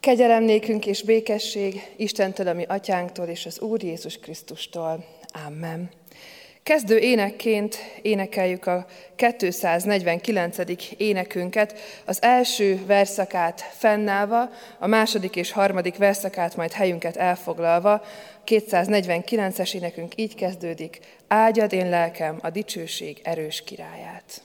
Kegyelem nékünk és békesség Istentől, ami atyánktól és az Úr Jézus Krisztustól. Amen. Kezdő énekként énekeljük a 249. énekünket, az első verszakát fennállva, a második és harmadik verszakát majd helyünket elfoglalva. 249-es énekünk így kezdődik, áldjad én lelkem a dicsőség erős királyát.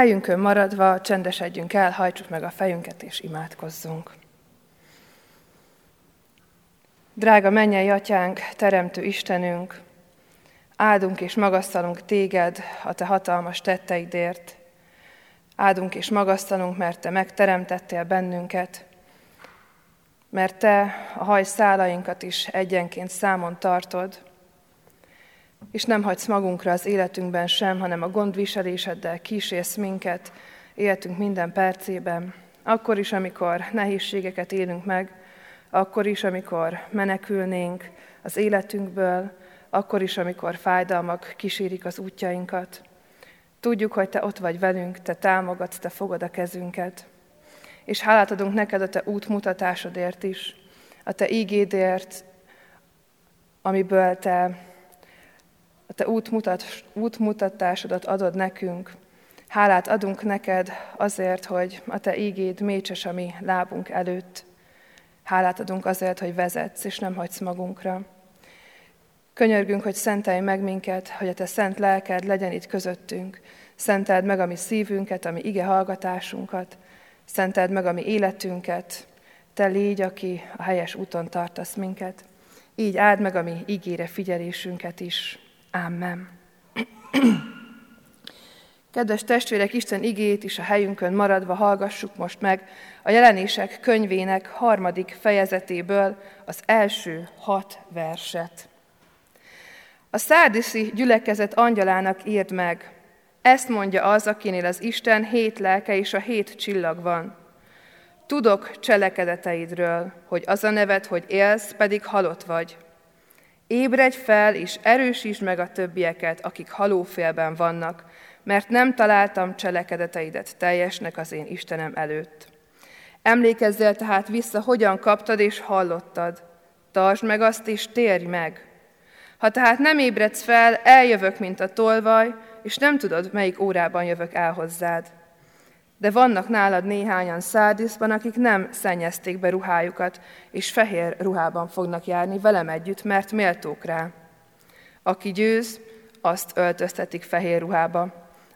Helyünkön maradva csendesedjünk el, hajtsuk meg a fejünket és imádkozzunk. Drága mennyei atyánk, teremtő Istenünk, áldunk és magasztalunk téged a te hatalmas tetteidért. Áldunk és magasztalunk, mert te megteremtettél bennünket, mert te a haj szálainkat is egyenként számon tartod, és nem hagysz magunkra az életünkben sem, hanem a gondviseléseddel kísérsz minket életünk minden percében. Akkor is, amikor nehézségeket élünk meg, akkor is, amikor menekülnénk az életünkből, akkor is, amikor fájdalmak kísérik az útjainkat. Tudjuk, hogy Te ott vagy velünk, Te támogatsz, Te fogod a kezünket. És hálát adunk neked a Te útmutatásodért is, a Te ígédért, amiből Te a Te útmutat, útmutatásodat adod nekünk. Hálát adunk neked azért, hogy a Te ígéd mécses a mi lábunk előtt. Hálát adunk azért, hogy vezetsz, és nem hagysz magunkra. Könyörgünk, hogy szentelj meg minket, hogy a Te szent lelked legyen itt közöttünk. Szenteld meg a mi szívünket, a mi ige hallgatásunkat. Szenteld meg a mi életünket. Te légy, aki a helyes úton tartasz minket. Így áld meg a mi ígére figyelésünket is. Amen. Kedves testvérek, Isten igét is a helyünkön maradva hallgassuk most meg a jelenések könyvének harmadik fejezetéből az első hat verset. A szárdiszi gyülekezet angyalának írd meg, Ezt mondja az, akinél az Isten hét lelke és a hét csillag van. Tudok cselekedeteidről, hogy az a nevet, hogy élsz, pedig halott vagy. Ébredj fel, és erősítsd meg a többieket, akik halófélben vannak, mert nem találtam cselekedeteidet teljesnek az én Istenem előtt. Emlékezzél tehát vissza, hogyan kaptad és hallottad. Tartsd meg azt, és térj meg. Ha tehát nem ébredsz fel, eljövök, mint a tolvaj, és nem tudod, melyik órában jövök el hozzád. De vannak nálad néhányan szárdiszban, akik nem szennyezték be ruhájukat, és fehér ruhában fognak járni velem együtt, mert méltók rá. Aki győz, azt öltöztetik fehér ruhába.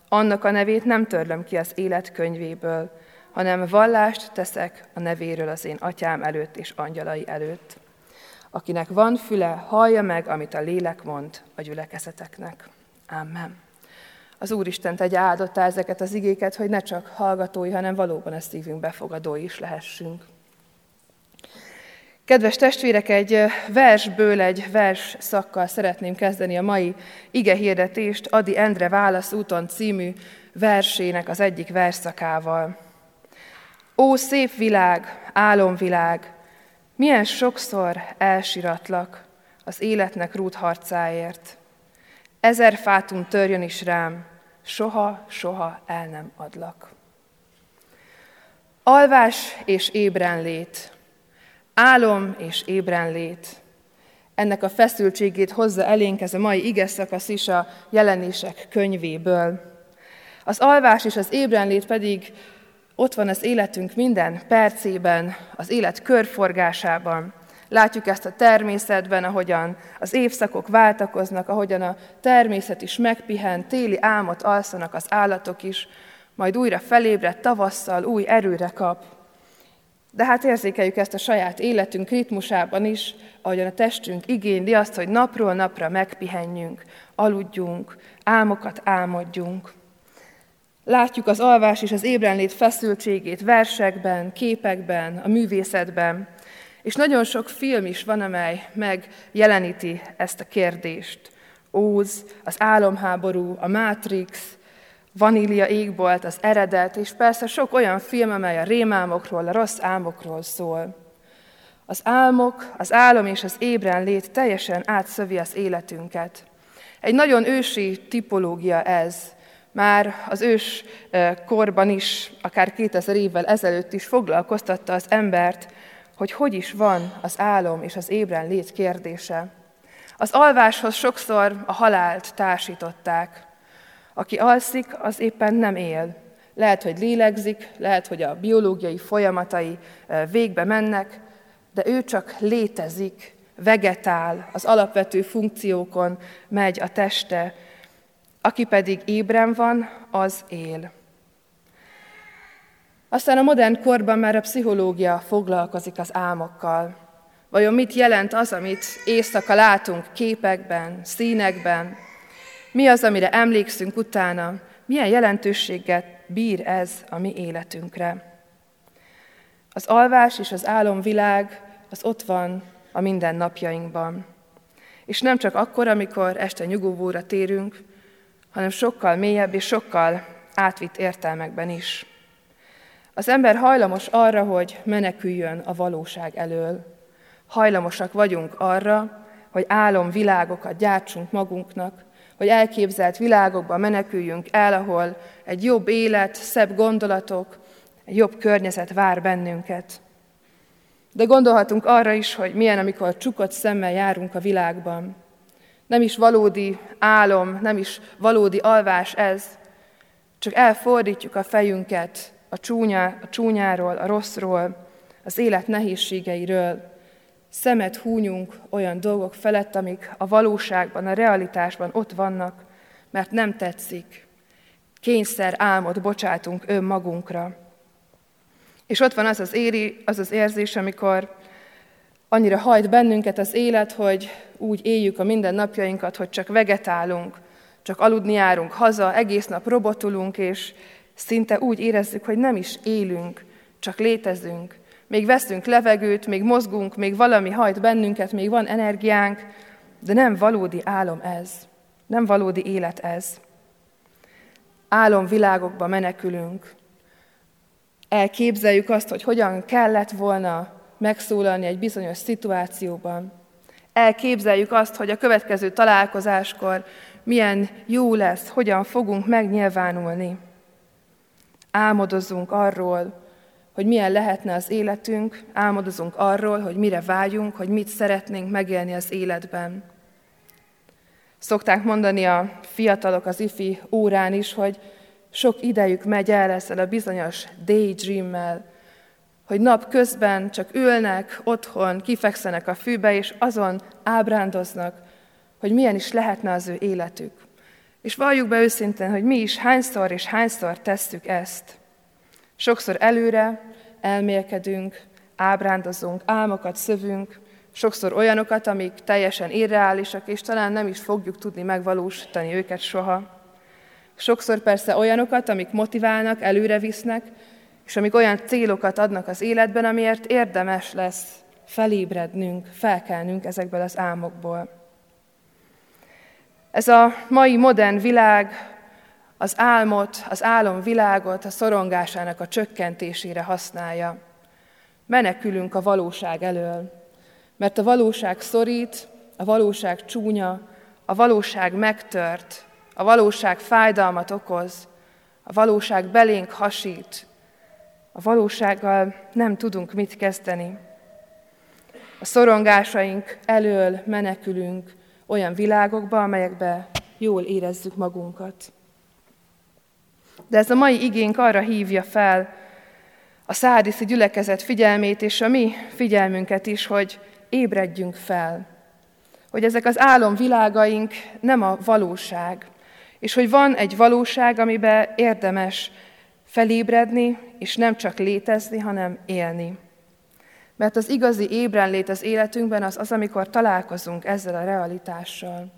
Annak a nevét nem törlöm ki az élet könyvéből, hanem vallást teszek a nevéről az én atyám előtt és angyalai előtt. Akinek van füle, hallja meg, amit a lélek mond a gyülekezeteknek. Amen. Az Úristen tegye áldotta ezeket az igéket, hogy ne csak hallgatói, hanem valóban a szívünk befogadói is lehessünk. Kedves testvérek, egy versből, egy vers szakkal szeretném kezdeni a mai ige hirdetést Adi Endre Válasz úton című versének az egyik verszakával. Ó, szép világ, álomvilág, milyen sokszor elsiratlak az életnek rút harcáért. Ezer fátum törjön is rám, soha, soha el nem adlak. Alvás és ébrenlét, álom és ébrenlét, ennek a feszültségét hozza elénk ez a mai ige szakasz is a jelenések könyvéből. Az alvás és az ébrenlét pedig ott van az életünk minden percében, az élet körforgásában. Látjuk ezt a természetben, ahogyan az évszakok váltakoznak, ahogyan a természet is megpihen, téli álmot alszanak az állatok is, majd újra felébred tavasszal, új erőre kap. De hát érzékeljük ezt a saját életünk ritmusában is, ahogyan a testünk igényli azt, hogy napról napra megpihenjünk, aludjunk, álmokat álmodjunk. Látjuk az alvás és az ébrenlét feszültségét versekben, képekben, a művészetben, és nagyon sok film is van, amely megjeleníti ezt a kérdést. Óz, az álomháború, a Matrix, Vanília égbolt, az eredet, és persze sok olyan film, amely a rémálmokról, a rossz álmokról szól. Az álmok, az álom és az ébren lét teljesen átszövi az életünket. Egy nagyon ősi tipológia ez, már az ős korban is, akár 2000 évvel ezelőtt is foglalkoztatta az embert, hogy hogy is van az álom és az ébren lét kérdése. Az alváshoz sokszor a halált társították. Aki alszik, az éppen nem él. Lehet, hogy lélegzik, lehet, hogy a biológiai folyamatai végbe mennek, de ő csak létezik, vegetál, az alapvető funkciókon megy a teste, aki pedig ébren van, az él. Aztán a modern korban már a pszichológia foglalkozik az álmokkal. Vajon mit jelent az, amit éjszaka látunk képekben, színekben? Mi az, amire emlékszünk utána? Milyen jelentőséget bír ez a mi életünkre? Az alvás és az álomvilág az ott van a mindennapjainkban. És nem csak akkor, amikor este nyugovóra térünk, hanem sokkal mélyebb és sokkal átvitt értelmekben is. Az ember hajlamos arra, hogy meneküljön a valóság elől. Hajlamosak vagyunk arra, hogy álomvilágokat gyártsunk magunknak, hogy elképzelt világokba meneküljünk el, ahol egy jobb élet, szebb gondolatok, egy jobb környezet vár bennünket. De gondolhatunk arra is, hogy milyen, amikor csukott szemmel járunk a világban, nem is valódi álom, nem is valódi alvás ez, csak elfordítjuk a fejünket a, csúnya, a csúnyáról, a rosszról, az élet nehézségeiről, szemet húnyunk olyan dolgok felett, amik a valóságban, a realitásban ott vannak, mert nem tetszik. Kényszer álmot bocsátunk önmagunkra. És ott van az az, éri, az az érzés, amikor annyira hajt bennünket az élet, hogy úgy éljük a mindennapjainkat, hogy csak vegetálunk, csak aludni járunk haza, egész nap robotulunk, és szinte úgy érezzük, hogy nem is élünk, csak létezünk. Még veszünk levegőt, még mozgunk, még valami hajt bennünket, még van energiánk, de nem valódi álom ez, nem valódi élet ez. álomvilágokba menekülünk. Elképzeljük azt, hogy hogyan kellett volna megszólalni egy bizonyos szituációban. Elképzeljük azt, hogy a következő találkozáskor milyen jó lesz, hogyan fogunk megnyilvánulni. Álmodozunk arról, hogy milyen lehetne az életünk, álmodozunk arról, hogy mire vágyunk, hogy mit szeretnénk megélni az életben. Szokták mondani a fiatalok az ifi órán is, hogy sok idejük megy el ezzel a bizonyos daydreammel, hogy nap közben csak ülnek otthon, kifekszenek a fűbe, és azon ábrándoznak, hogy milyen is lehetne az ő életük. És valljuk be őszintén, hogy mi is hányszor és hányszor tesszük ezt. Sokszor előre elmélkedünk, ábrándozunk, álmokat szövünk, sokszor olyanokat, amik teljesen irreálisak, és talán nem is fogjuk tudni megvalósítani őket soha. Sokszor persze olyanokat, amik motiválnak, előre visznek, és amik olyan célokat adnak az életben, amiért érdemes lesz felébrednünk, felkelnünk ezekből az álmokból. Ez a mai modern világ az álmot, az álomvilágot a szorongásának a csökkentésére használja. Menekülünk a valóság elől, mert a valóság szorít, a valóság csúnya, a valóság megtört, a valóság fájdalmat okoz, a valóság belénk hasít, a valósággal nem tudunk mit kezdeni. A szorongásaink elől menekülünk olyan világokba, amelyekbe jól érezzük magunkat. De ez a mai igénk arra hívja fel a szárdiszi gyülekezet figyelmét és a mi figyelmünket is, hogy ébredjünk fel. Hogy ezek az álomvilágaink nem a valóság, és hogy van egy valóság, amiben érdemes felébredni, és nem csak létezni, hanem élni. Mert az igazi ébrenlét az életünkben az az, amikor találkozunk ezzel a realitással.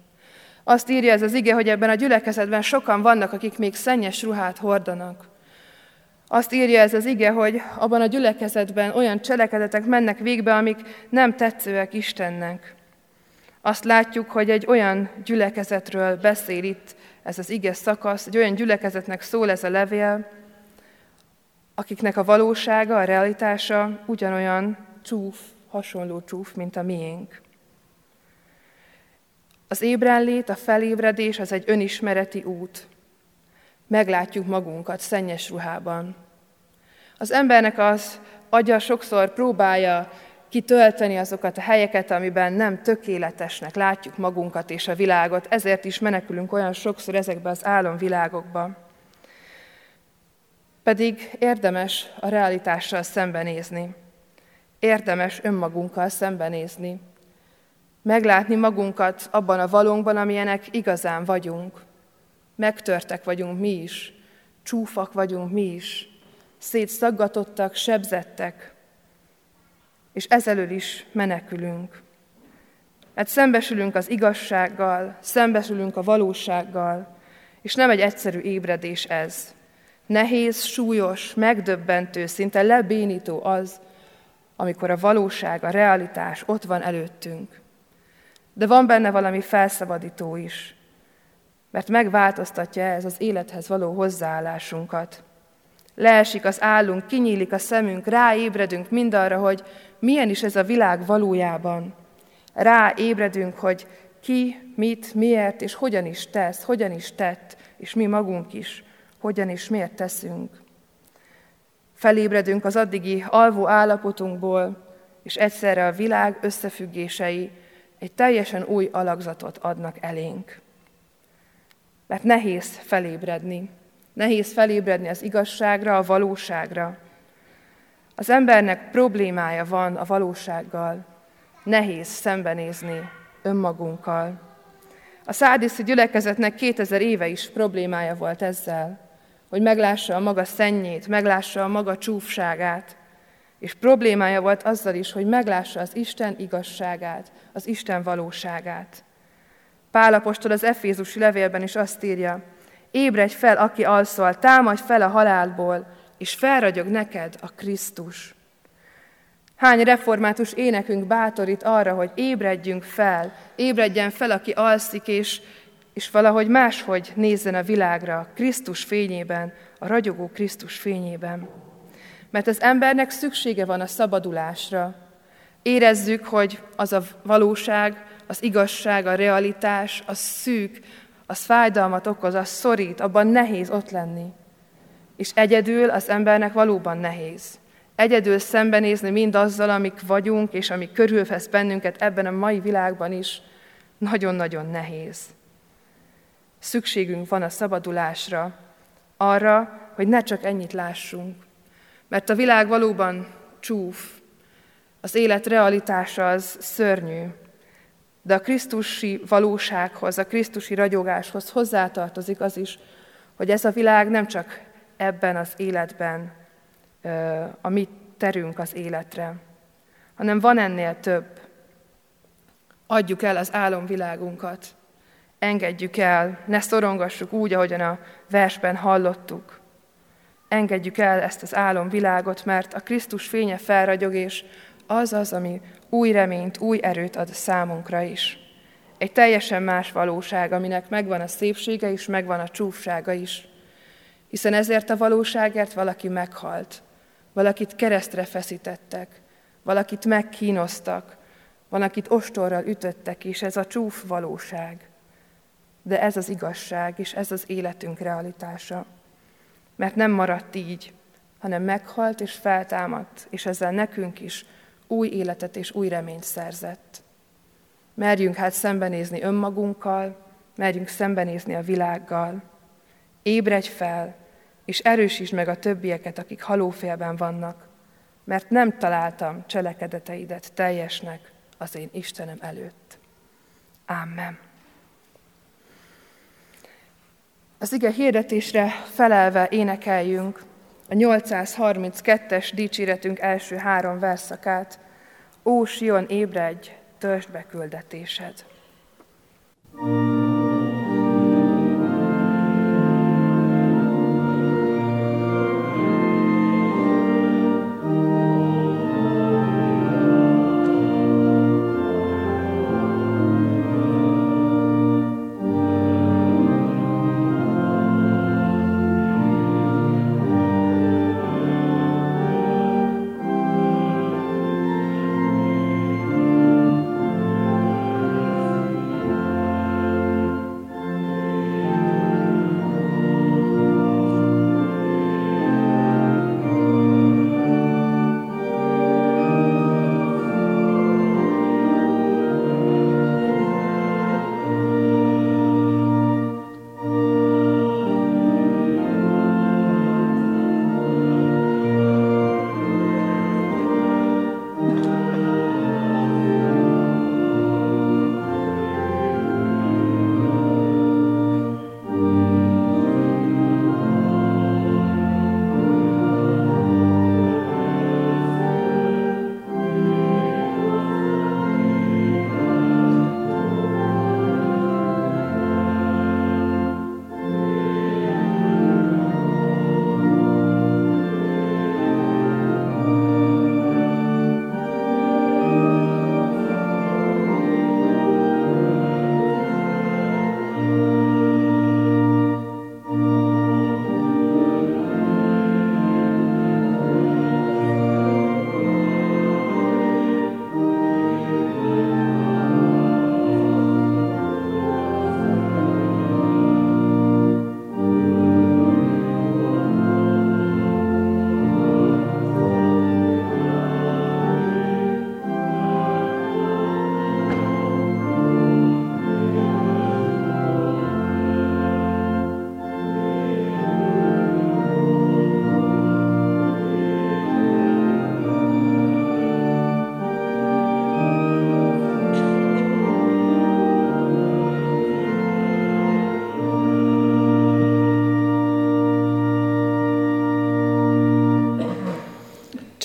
Azt írja ez az ige, hogy ebben a gyülekezetben sokan vannak, akik még szennyes ruhát hordanak. Azt írja ez az ige, hogy abban a gyülekezetben olyan cselekedetek mennek végbe, amik nem tetszőek Istennek. Azt látjuk, hogy egy olyan gyülekezetről beszél itt ez az ige szakasz, egy olyan gyülekezetnek szól ez a levél, akiknek a valósága, a realitása ugyanolyan csúf, hasonló csúf, mint a miénk. Az ébrenlét, a felébredés az egy önismereti út. Meglátjuk magunkat szennyes ruhában. Az embernek az agya sokszor próbálja kitölteni azokat a helyeket, amiben nem tökéletesnek látjuk magunkat és a világot, ezért is menekülünk olyan sokszor ezekbe az álomvilágokba. Pedig érdemes a realitással szembenézni. Érdemes önmagunkkal szembenézni meglátni magunkat abban a valónkban, amilyenek igazán vagyunk. Megtörtek vagyunk mi is, csúfak vagyunk mi is, szétszaggatottak, sebzettek, és ezelől is menekülünk. Mert szembesülünk az igazsággal, szembesülünk a valósággal, és nem egy egyszerű ébredés ez. Nehéz, súlyos, megdöbbentő, szinte lebénító az, amikor a valóság, a realitás ott van előttünk. De van benne valami felszabadító is, mert megváltoztatja ez az élethez való hozzáállásunkat. Leesik az állunk, kinyílik a szemünk, ráébredünk mindarra, hogy milyen is ez a világ valójában. Ráébredünk, hogy ki, mit, miért és hogyan is tesz, hogyan is tett, és mi magunk is, hogyan és miért teszünk. Felébredünk az addigi alvó állapotunkból, és egyszerre a világ összefüggései, egy teljesen új alakzatot adnak elénk. Mert nehéz felébredni. Nehéz felébredni az igazságra, a valóságra. Az embernek problémája van a valósággal. Nehéz szembenézni önmagunkkal. A szárdiszi gyülekezetnek 2000 éve is problémája volt ezzel, hogy meglássa a maga szennyét, meglássa a maga csúfságát, és problémája volt azzal is, hogy meglássa az Isten igazságát, az Isten valóságát. Pálapostól az Efézusi levélben is azt írja, ébredj fel, aki alszol, támadj fel a halálból, és felragyog neked a Krisztus. Hány református énekünk bátorít arra, hogy ébredjünk fel, ébredjen fel, aki alszik, és és valahogy máshogy nézzen a világra, Krisztus fényében, a ragyogó Krisztus fényében. Mert az embernek szüksége van a szabadulásra. Érezzük, hogy az a valóság, az igazság, a realitás, az szűk, az fájdalmat okoz, az szorít, abban nehéz ott lenni. És egyedül az embernek valóban nehéz. Egyedül szembenézni mindazzal, amik vagyunk, és ami körülvesz bennünket ebben a mai világban is, nagyon-nagyon nehéz. Szükségünk van a szabadulásra, arra, hogy ne csak ennyit lássunk. Mert a világ valóban csúf, az élet realitása az szörnyű, de a Krisztusi valósághoz, a Krisztusi ragyogáshoz hozzátartozik az is, hogy ez a világ nem csak ebben az életben a mi terünk az életre, hanem van ennél több. Adjuk el az álomvilágunkat, engedjük el, ne szorongassuk úgy, ahogyan a versben hallottuk. Engedjük el ezt az álomvilágot, mert a Krisztus fénye felragyog, és az az, ami új reményt, új erőt ad számunkra is. Egy teljesen más valóság, aminek megvan a szépsége is, megvan a csúfsága is. Hiszen ezért a valóságért valaki meghalt, valakit keresztre feszítettek, valakit megkínoztak, valakit ostorral ütöttek, és ez a csúf valóság. De ez az igazság, és ez az életünk realitása. Mert nem maradt így, hanem meghalt és feltámadt, és ezzel nekünk is új életet és új reményt szerzett. Merjünk hát szembenézni önmagunkkal, merjünk szembenézni a világgal. Ébredj fel, és erősítsd meg a többieket, akik halófélben vannak, mert nem találtam cselekedeteidet teljesnek az én Istenem előtt. Amen. Az ige hirdetésre felelve énekeljünk a 832-es dicséretünk első három verszakát. Ó, Sion, ébredj, törzsd be küldetésed! thank you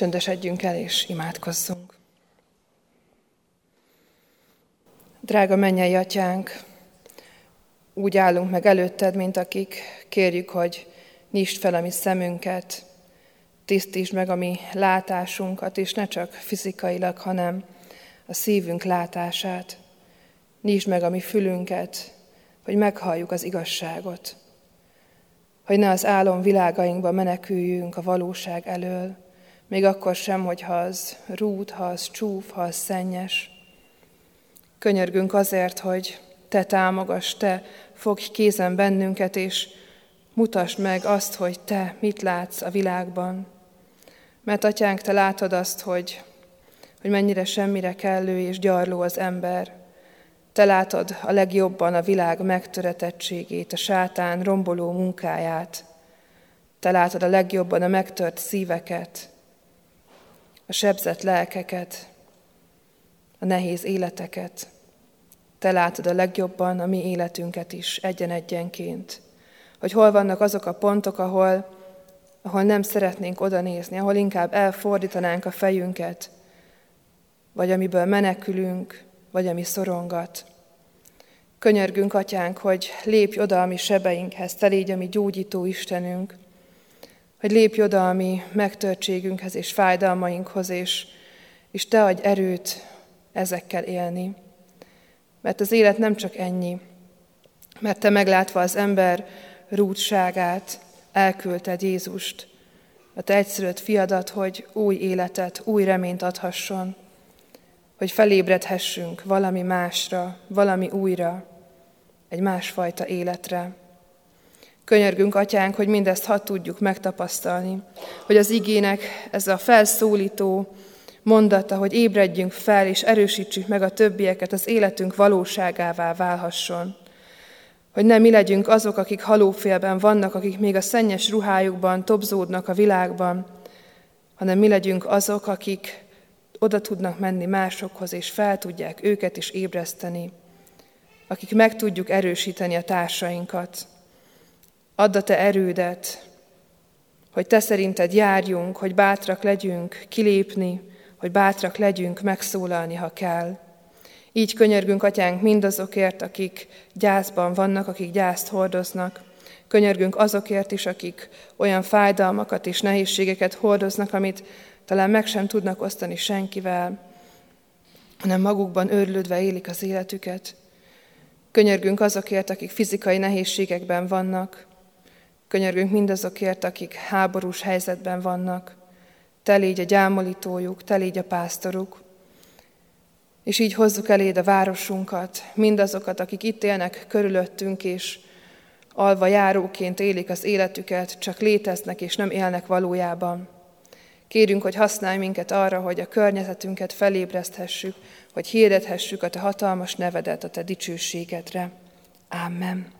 Csöndesedjünk el és imádkozzunk. Drága mennyei atyánk, úgy állunk meg előtted, mint akik kérjük, hogy nyisd fel a mi szemünket, tisztítsd meg a mi látásunkat, és ne csak fizikailag, hanem a szívünk látását. Nyisd meg a mi fülünket, hogy meghalljuk az igazságot, hogy ne az álom világainkba meneküljünk a valóság elől, még akkor sem, hogyha az rút, ha az csúf, ha az szennyes. Könyörgünk azért, hogy Te támogass, Te fogj kézen bennünket, és mutasd meg azt, hogy Te mit látsz a világban. Mert, Atyánk, Te látod azt, hogy, hogy mennyire semmire kellő és gyarló az ember. Te látod a legjobban a világ megtöretettségét, a sátán romboló munkáját. Te látod a legjobban a megtört szíveket, a sebzett lelkeket, a nehéz életeket. Te látod a legjobban a mi életünket is, egyen-egyenként. Hogy hol vannak azok a pontok, ahol, ahol nem szeretnénk oda nézni, ahol inkább elfordítanánk a fejünket, vagy amiből menekülünk, vagy ami szorongat. Könyörgünk, Atyánk, hogy lépj oda a mi sebeinkhez, te légy a mi gyógyító Istenünk, hogy lépj oda a mi megtörtségünkhez és fájdalmainkhoz, és, és te adj erőt ezekkel élni. Mert az élet nem csak ennyi, mert te meglátva az ember rútságát, elküldted Jézust, a te egyszerűt fiadat, hogy új életet, új reményt adhasson, hogy felébredhessünk valami másra, valami újra, egy másfajta életre. Könyörgünk, Atyánk, hogy mindezt hadd tudjuk megtapasztalni, hogy az igének ez a felszólító mondata, hogy ébredjünk fel és erősítsük meg a többieket, az életünk valóságává válhasson. Hogy nem mi legyünk azok, akik halófélben vannak, akik még a szennyes ruhájukban tobzódnak a világban, hanem mi legyünk azok, akik oda tudnak menni másokhoz, és fel tudják őket is ébreszteni, akik meg tudjuk erősíteni a társainkat. Add a te erődet, hogy te szerinted járjunk, hogy bátrak legyünk kilépni, hogy bátrak legyünk megszólalni, ha kell. Így könyörgünk, Atyánk, mindazokért, akik gyászban vannak, akik gyászt hordoznak. Könyörgünk azokért is, akik olyan fájdalmakat és nehézségeket hordoznak, amit talán meg sem tudnak osztani senkivel, hanem magukban őrlődve élik az életüket. Könyörgünk azokért, akik fizikai nehézségekben vannak. Könyörgünk mindazokért, akik háborús helyzetben vannak. Te légy a gyámolítójuk, te légy a pásztoruk. És így hozzuk eléd a városunkat, mindazokat, akik itt élnek körülöttünk, és alva járóként élik az életüket, csak léteznek és nem élnek valójában. Kérünk, hogy használj minket arra, hogy a környezetünket felébreszthessük, hogy hirdethessük a Te hatalmas nevedet, a Te dicsőségedre. Amen.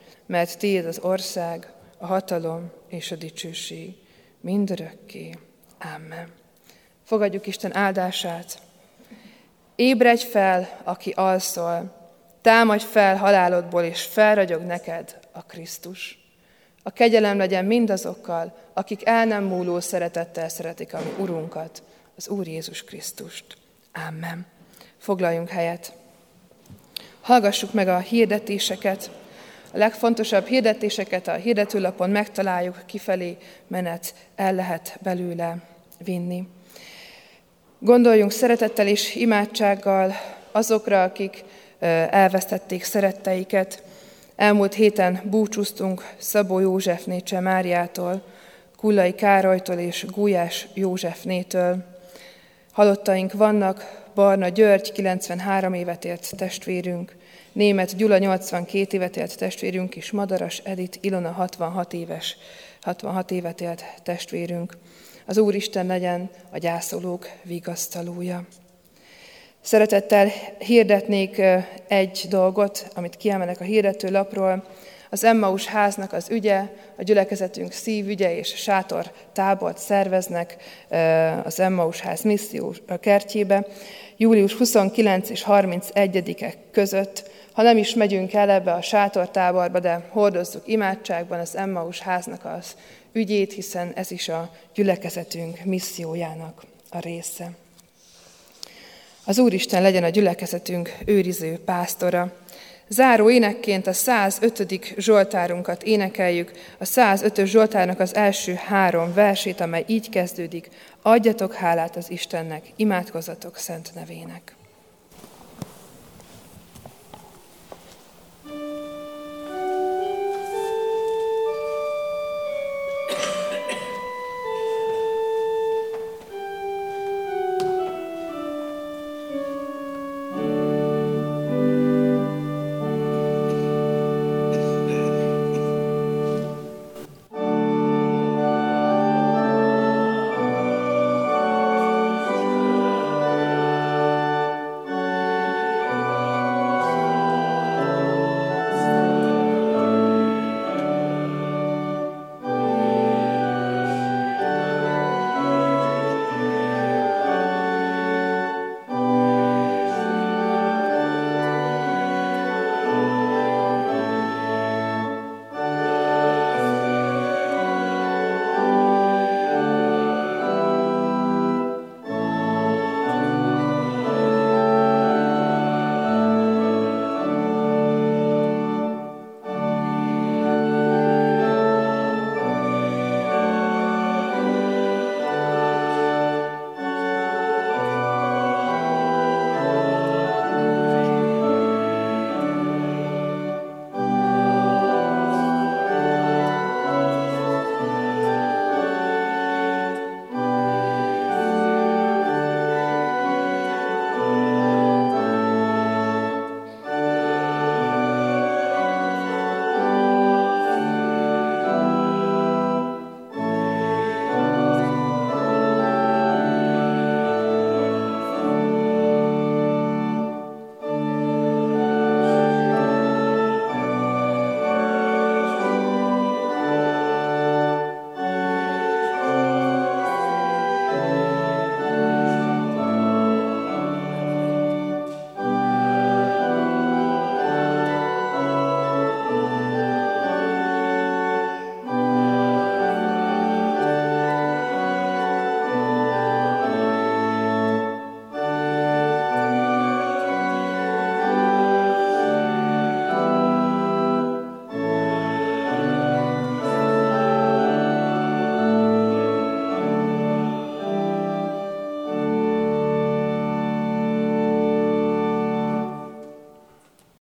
mert Tiéd az ország, a hatalom és a dicsőség mindörökké. Amen. Fogadjuk Isten áldását. Ébredj fel, aki alszol, támadj fel halálodból, és felragyog neked a Krisztus. A kegyelem legyen mindazokkal, akik el nem múló szeretettel szeretik a mi Urunkat, az Úr Jézus Krisztust. Amen. Foglaljunk helyet. Hallgassuk meg a hirdetéseket. A legfontosabb hirdetéseket a hirdetőlapon megtaláljuk, kifelé menet el lehet belőle vinni. Gondoljunk szeretettel és imádsággal azokra, akik elvesztették szeretteiket, Elmúlt héten búcsúztunk Szabó Józsefné Máriától, Kullai Károlytól és Gulyás Józsefnétől. Halottaink vannak, Barna György 93 évet ért testvérünk, Német Gyula 82 évet élt testvérünk, és Madaras Edit Ilona 66 éves, 66 évet élt testvérünk. Az Úristen legyen a gyászolók vigasztalója. Szeretettel hirdetnék egy dolgot, amit kiemelek a hirdető lapról. Az Emmaus háznak az ügye, a gyülekezetünk szívügye és sátor tábort szerveznek az Emmaus ház misszió kertjébe. Július 29 és 31-e között ha nem is megyünk el ebbe a sátortáborba, de hordozzuk imádságban az Emmaus háznak az ügyét, hiszen ez is a gyülekezetünk missziójának a része. Az Úristen legyen a gyülekezetünk őriző pásztora. Záró énekként a 105. Zsoltárunkat énekeljük, a 105. Zsoltárnak az első három versét, amely így kezdődik. Adjatok hálát az Istennek, imádkozatok szent nevének.